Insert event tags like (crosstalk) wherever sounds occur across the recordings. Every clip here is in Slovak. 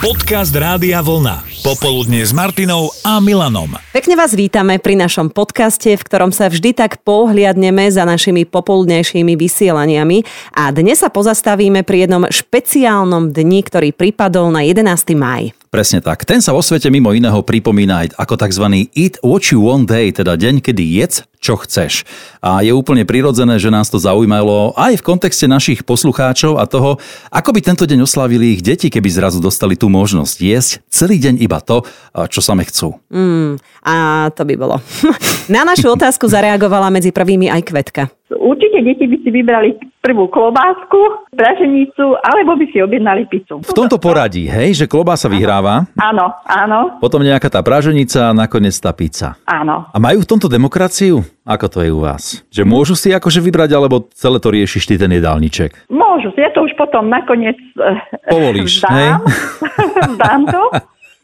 Podcast Rádia Vlna. Popoludne s Martinou a Milanom. Pekne vás vítame pri našom podcaste, v ktorom sa vždy tak pohliadneme za našimi popoludnejšími vysielaniami a dnes sa pozastavíme pri jednom špeciálnom dni, ktorý pripadol na 11. maj. Presne tak. Ten sa vo svete mimo iného pripomína aj ako tzv. Eat What You Want Day, teda deň, kedy jedz, čo chceš. A je úplne prirodzené, že nás to zaujímalo aj v kontexte našich poslucháčov a toho, ako by tento deň oslavili ich deti, keby zrazu dostali tú možnosť jesť celý deň iba to, čo same chcú. Mm, a to by bolo. (laughs) Na našu otázku zareagovala medzi prvými aj Kvetka. Určite deti by si vybrali prvú klobásku, praženicu, alebo by si objednali pizzu. V tomto poradí, hej, že klobása vyhráva. Áno, áno, Potom nejaká tá praženica a nakoniec tá pizza. áno. A majú v tomto demokraciu? Ako to je u vás? Že môžu si akože vybrať, alebo celé to riešiš ty ten jedálniček? Môžu, ja to už potom nakoniec eh, Povolíš, (laughs) hej? (laughs) dám. dám to.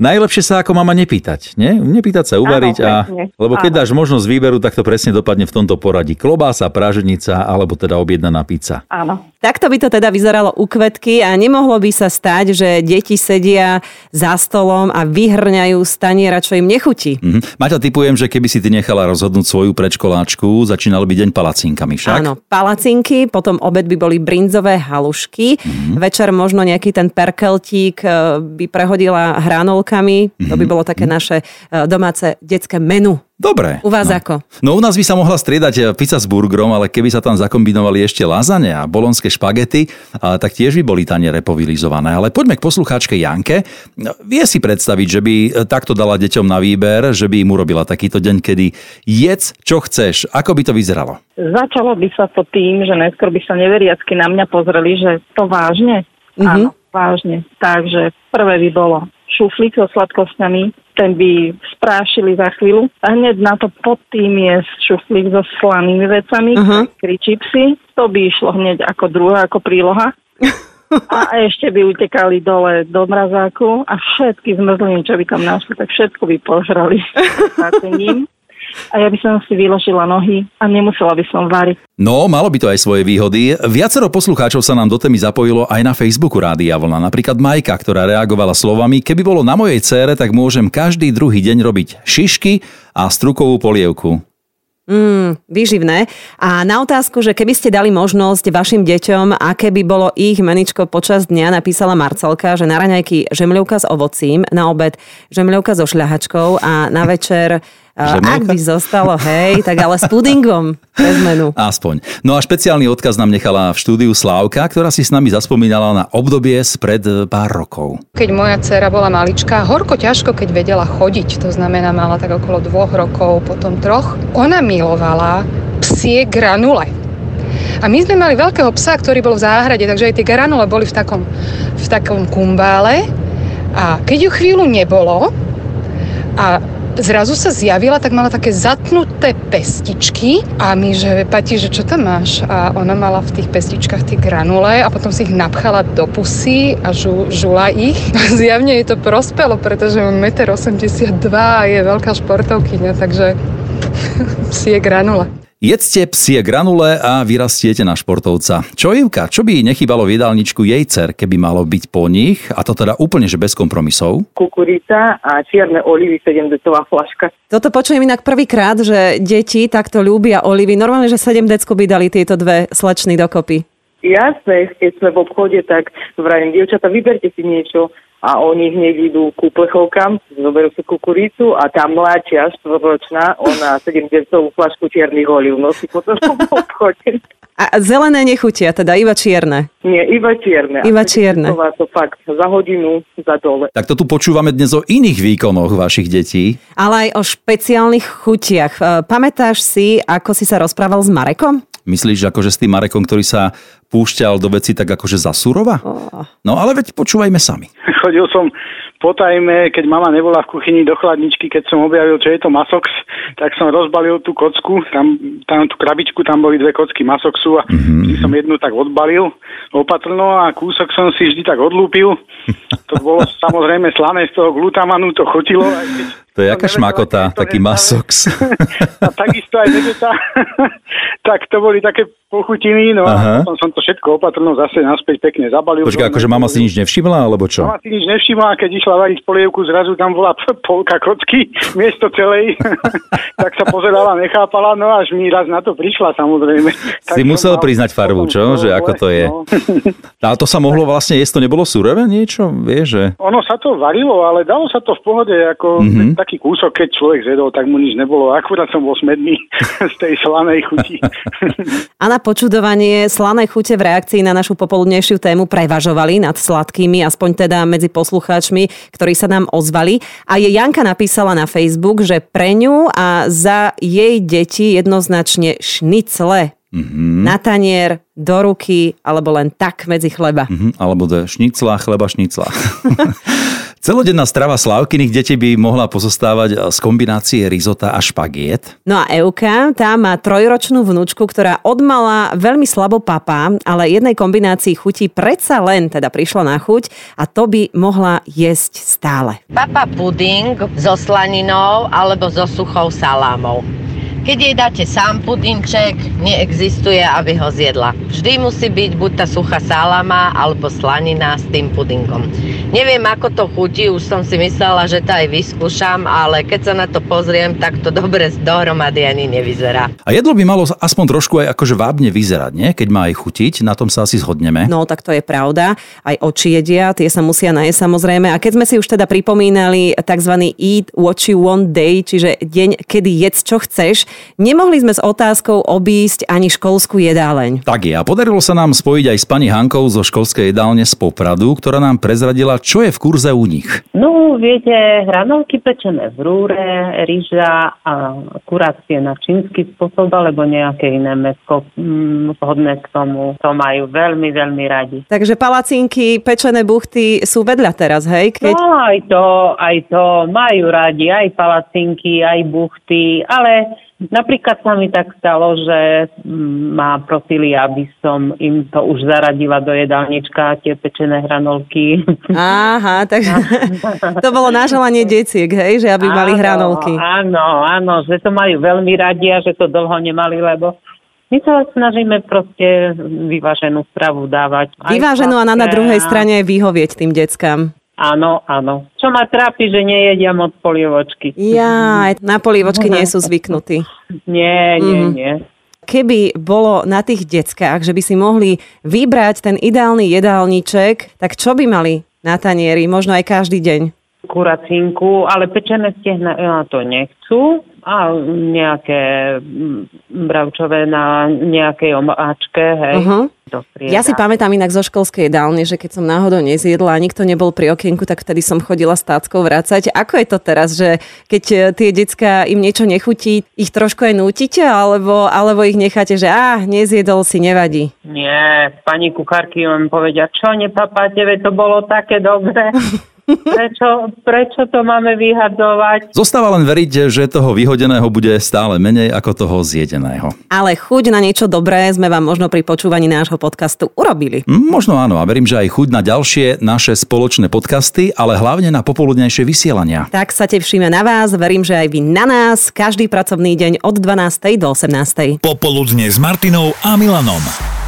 Najlepšie sa ako mama nepýtať, nie? Nepýtať sa uvariť a... presne. Lebo keď Áno. dáš možnosť výberu, tak to presne dopadne v tomto poradí. Klobása, praženica alebo teda objednaná pizza. Áno. Takto by to teda vyzeralo u Kvetky a nemohlo by sa stať, že deti sedia za stolom a vyhrňajú staniera, čo im nechutí. Mhm. Maťa, typujem, že keby si ty nechala rozhodnúť svoju predškoláčku, začínal by deň palacinkami však? Áno, palacinky, potom obed by boli brinzové halušky, Mhm. večer možno nejaký ten perkeltík e, by prehodila hranolkami, to Mhm. by bolo také naše e, domáce detské menu. Dobre. U vás no. ako? No u nás by sa mohla striedať e, pizza s burgerom, ale keby sa tam zakombinovali ešte lázane a bolonské špagety, tak tiež by boli taniere povilizované. Ale poďme k poslucháčke Janke. No, Vie si predstaviť, že by e, takto dala deťom na výber, že by im urobila takýto deň, kedy jedz, čo chceš. Ako by to vyzeralo? Začalo by sa to tým, že najskôr by sa neveriacky na mňa pozreli, že to vážne? Mhm. Áno, vážne. Takže prvé by bolo šuflík so sladkosťami, ten by sprášili za chvíľu. A hneď na to pod tým je šuflík so slanými vecami, uh-huh. čipsy. To by išlo hneď ako druhá, ako príloha. (laughs) A ešte by utekali dole do mrazáku a všetky zmrzliny, čo by tam našli, tak všetko by požrali (laughs) A ja by som si vyložila nohy a nemusela by som variť. No, malo by to aj svoje výhody. Viacero poslucháčov sa nám do témy zapojilo aj na Facebooku Rádia Vlna. Napríklad Majka, ktorá reagovala slovami, keby bolo na mojej cére, tak môžem každý druhý deň robiť šišky a strukovú polievku. Mm, výživné. A na otázku, že keby ste dali možnosť vašim deťom, aké by bolo ich meničko počas dňa, napísala Marcelka, že na raňajky žemľovka s ovocím, na obed žemľovka so šľahačkou a na večer? Ak by zostalo, hej, tak ale s pudingom bez menu. Aspoň. No a špeciálny odkaz nám nechala v štúdiu Slávka, ktorá si s nami zaspomínala na obdobie spred e, pár rokov. Keď moja dcera bola maličká, horko ťažko, keď vedela chodiť, to znamená mala tak okolo dvoch rokov, potom troch, ona milovala psie granule. A my sme mali veľkého psa, ktorý bol v záhrade, takže aj tie granule boli v takom, v takom kumbále. A keď ju chvíľu nebolo a zrazu sa zjavila, tak mala také zatnuté pestičky a my, že Pati, že čo tam máš? A ona mala v tých pestičkách tie granule a potom si ich napchala do pusy a žu, žula ich. (laughs) Zjavne jej to prospelo, pretože on 1,82 m je veľká športovkyňa, takže (laughs) psie granule. Jedzte psie granule a vyrastiete na športovca. Čo Ivka, čo by nechybalo v jedálničku jej cer, keby malo byť po nich? A to teda úplne, že bez kompromisov. kukurica a čierne olivy 7 decová flaška. Toto počujem inak prvýkrát, že deti takto ľúbia olivy. Normálne, že 7 decku by dali tieto dve slečny dokopy. Jasné, keď sme v obchode, tak vrajím, dievčata, vyberte si niečo a oni hneď idú ku plechovkám, zoberú si kukuricu a tá mladšia, štvoročná, ona (laughs) 7 decovú flašku čiernych olív nosí potom v (laughs) obchode. A zelené nechutia, teda iba čierne. Nie, iba čierne. Iba čierne. To fakt za hodinu, za dole. Tak to tu počúvame dnes o iných výkonoch vašich detí. Ale aj o špeciálnych chutiach. E, Pamätáš si, ako si sa rozprával s Marekom? Myslíš akože s tým Marekom, ktorý sa púšťal do veci tak akože za surova? No ale veď počúvajme sami. (laughs) Chodil som po tajme, keď mama nebola v kuchyni do chladničky, keď som objavil, čo je to Masox, tak som rozbalil tú kocku, tam, tam tú krabičku, tam boli dve kocky Masoxu a mm-hmm. som jednu tak odbalil opatrno a kúsok som si vždy tak odlúpil To bolo samozrejme slané z toho glutamanu, to chutilo. Aj keď To je aká šmakota, taký masox. (laughs) a takisto aj vegeta, (laughs) tak to boli také pochutiny, no Aha. a potom som to všetko opatrno zase naspäť pekne zabalil. Počkaj, akože mama si nič nevšimla, alebo čo? Mama si nič nevšimla, keď išla variť polievku, zrazu tam bola (laughs) polka kocky miesto celej. tak sa pozerala, nechápala, no až mi raz na to prišla samozrejme. Tak Si musel mal priznať farbu, čo? Že ako to je. no. A to sa mohlo vlastne jesť, to nebolo surové niečo? Vieš, že... Ono sa to varilo, ale dalo sa to v pohode, ako Mhm. mm-hmm. Taký kúsok, keď človek zjedol, tak mu nič nebolo. Akurát som bol smedný (laughs) z tej slanej chuti. A na počudovanie slané chute v reakcii na našu popoludnejšiu tému prevažovali nad sladkými, aspoň teda medzi poslucháčmi, ktorí sa nám ozvali. A je Janka napísala na Facebook, že pre ňu a za jej deti jednoznačne šnicle. Mm-hmm. Na tanier, do ruky, alebo len tak medzi chleba. Mhm, alebo to je šnicla, chleba šnicla. (laughs) Celodenná strava Slávkyných detí by mohla pozostávať z kombinácie rizota a špagiet. No a Euka, tá má trojročnú vnúčku, ktorá odmala veľmi slabo papá, ale jednej kombinácii chutí predsa len teda prišla na chuť a to by mohla jesť stále. Papa puding so slaninou alebo so suchou salámou. Keď jej dáte sám pudinček, neexistuje, aby ho zjedla. Vždy musí byť buď tá suchá salama alebo slanina s tým pudingom. Neviem, ako to chutí, už som si myslela, že to aj vyskúšam, ale keď sa na to pozriem, tak to dobre dohromady ani nevyzerá. A jedlo by malo aspoň trošku aj akože vábne vyzerať, nie? Keď má aj chutiť, na tom sa asi zhodneme. No, tak to je pravda. Aj oči jedia, tie sa musia najesť samozrejme. A keď sme si už teda pripomínali tzv. Eat What You Want Day, čiže deň, kedy jedz čo chceš, nemohli sme s otázkou obísť ani školskú jedáleň. Tak je, a podarilo sa nám spojiť aj s pani Hankou zo školskej jedálne z Popradu, ktorá nám prezradila, čo je v kurze u nich. No, viete, hranolky pečené v rúre, rýža a kurácie na čínsky spôsob alebo nejaké iné mesko mm, vhodné k tomu. To majú veľmi, veľmi radi. Takže palacinky, pečené buchty sú vedľa teraz, hej? Keď... No aj to, aj to majú radi, aj palacinky, aj buchty, ale napríklad sa mi tak stalo, že mm, ma prosili, aby som im to už zaradila do jedálnička, tie pečené hranolky. Aha, takže (laughs) to bolo na želanie deciek, hej, že aby mali Áno, hranolky. Áno, áno, že to majú veľmi radi a že to dlho nemali, lebo my sa snažíme proste vyváženú stravu dávať. Vyváženú a na, na druhej strane vyhovieť tým deckám. Áno, áno. Čo ma trápi, že nejedia moc polievočky. Ja, na polívočky nie sú zvyknutí. Nie, nie, Mhm. nie. Keby bolo na tých deckách, že by si mohli vybrať ten ideálny jedálniček, tak čo by mali na tanieri, možno aj každý deň? kuracinku, ale pečené stehna ja, to nechcú a nejaké mm, bravčové na nejakej omáčke, hej. Uh-huh. Ja si pamätám inak zo školskej jedálne, že keď som náhodou nezjedla a nikto nebol pri okienku, tak vtedy som chodila s táckou vracať. Ako je to teraz, že keď e, tie decka im niečo nechutí, ich trošku aj nútite, alebo, alebo ich necháte, že á, nezjedol si, nevadí. Nie, pani kuchárky vám povedia, čo nepapáte, veď to bolo také dobré. (laughs) Prečo, prečo to máme vyhadzovať? Zostáva len veriť, že toho vyhodeného bude stále menej ako toho zjedeného. Ale chuť na niečo dobré sme vám možno pri počúvaní nášho podcastu urobili. Mm, Možno áno a verím, že aj chuť na ďalšie naše spoločné podcasty, ale hlavne na popoludnejšie vysielania. Tak sa tešíme na vás, verím, že aj vy na nás, každý pracovný deň od 12. do 18. Popoludne s Martinou a Milanom.